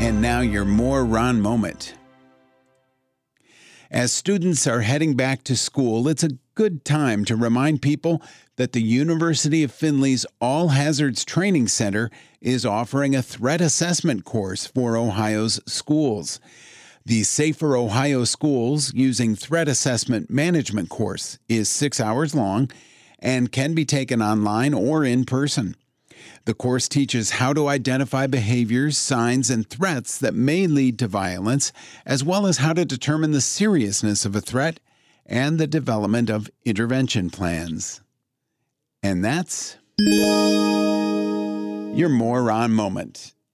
And now your more Ron moment. As students are heading back to school, it's a good time to remind people that the University of Findlay's All Hazards Training Center is offering a threat assessment course for Ohio's schools. The Safer Ohio Schools Using Threat Assessment Management course is six hours long and can be taken online or in person. The course teaches how to identify behaviors, signs, and threats that may lead to violence, as well as how to determine the seriousness of a threat and the development of intervention plans. And that's your more Ron moment.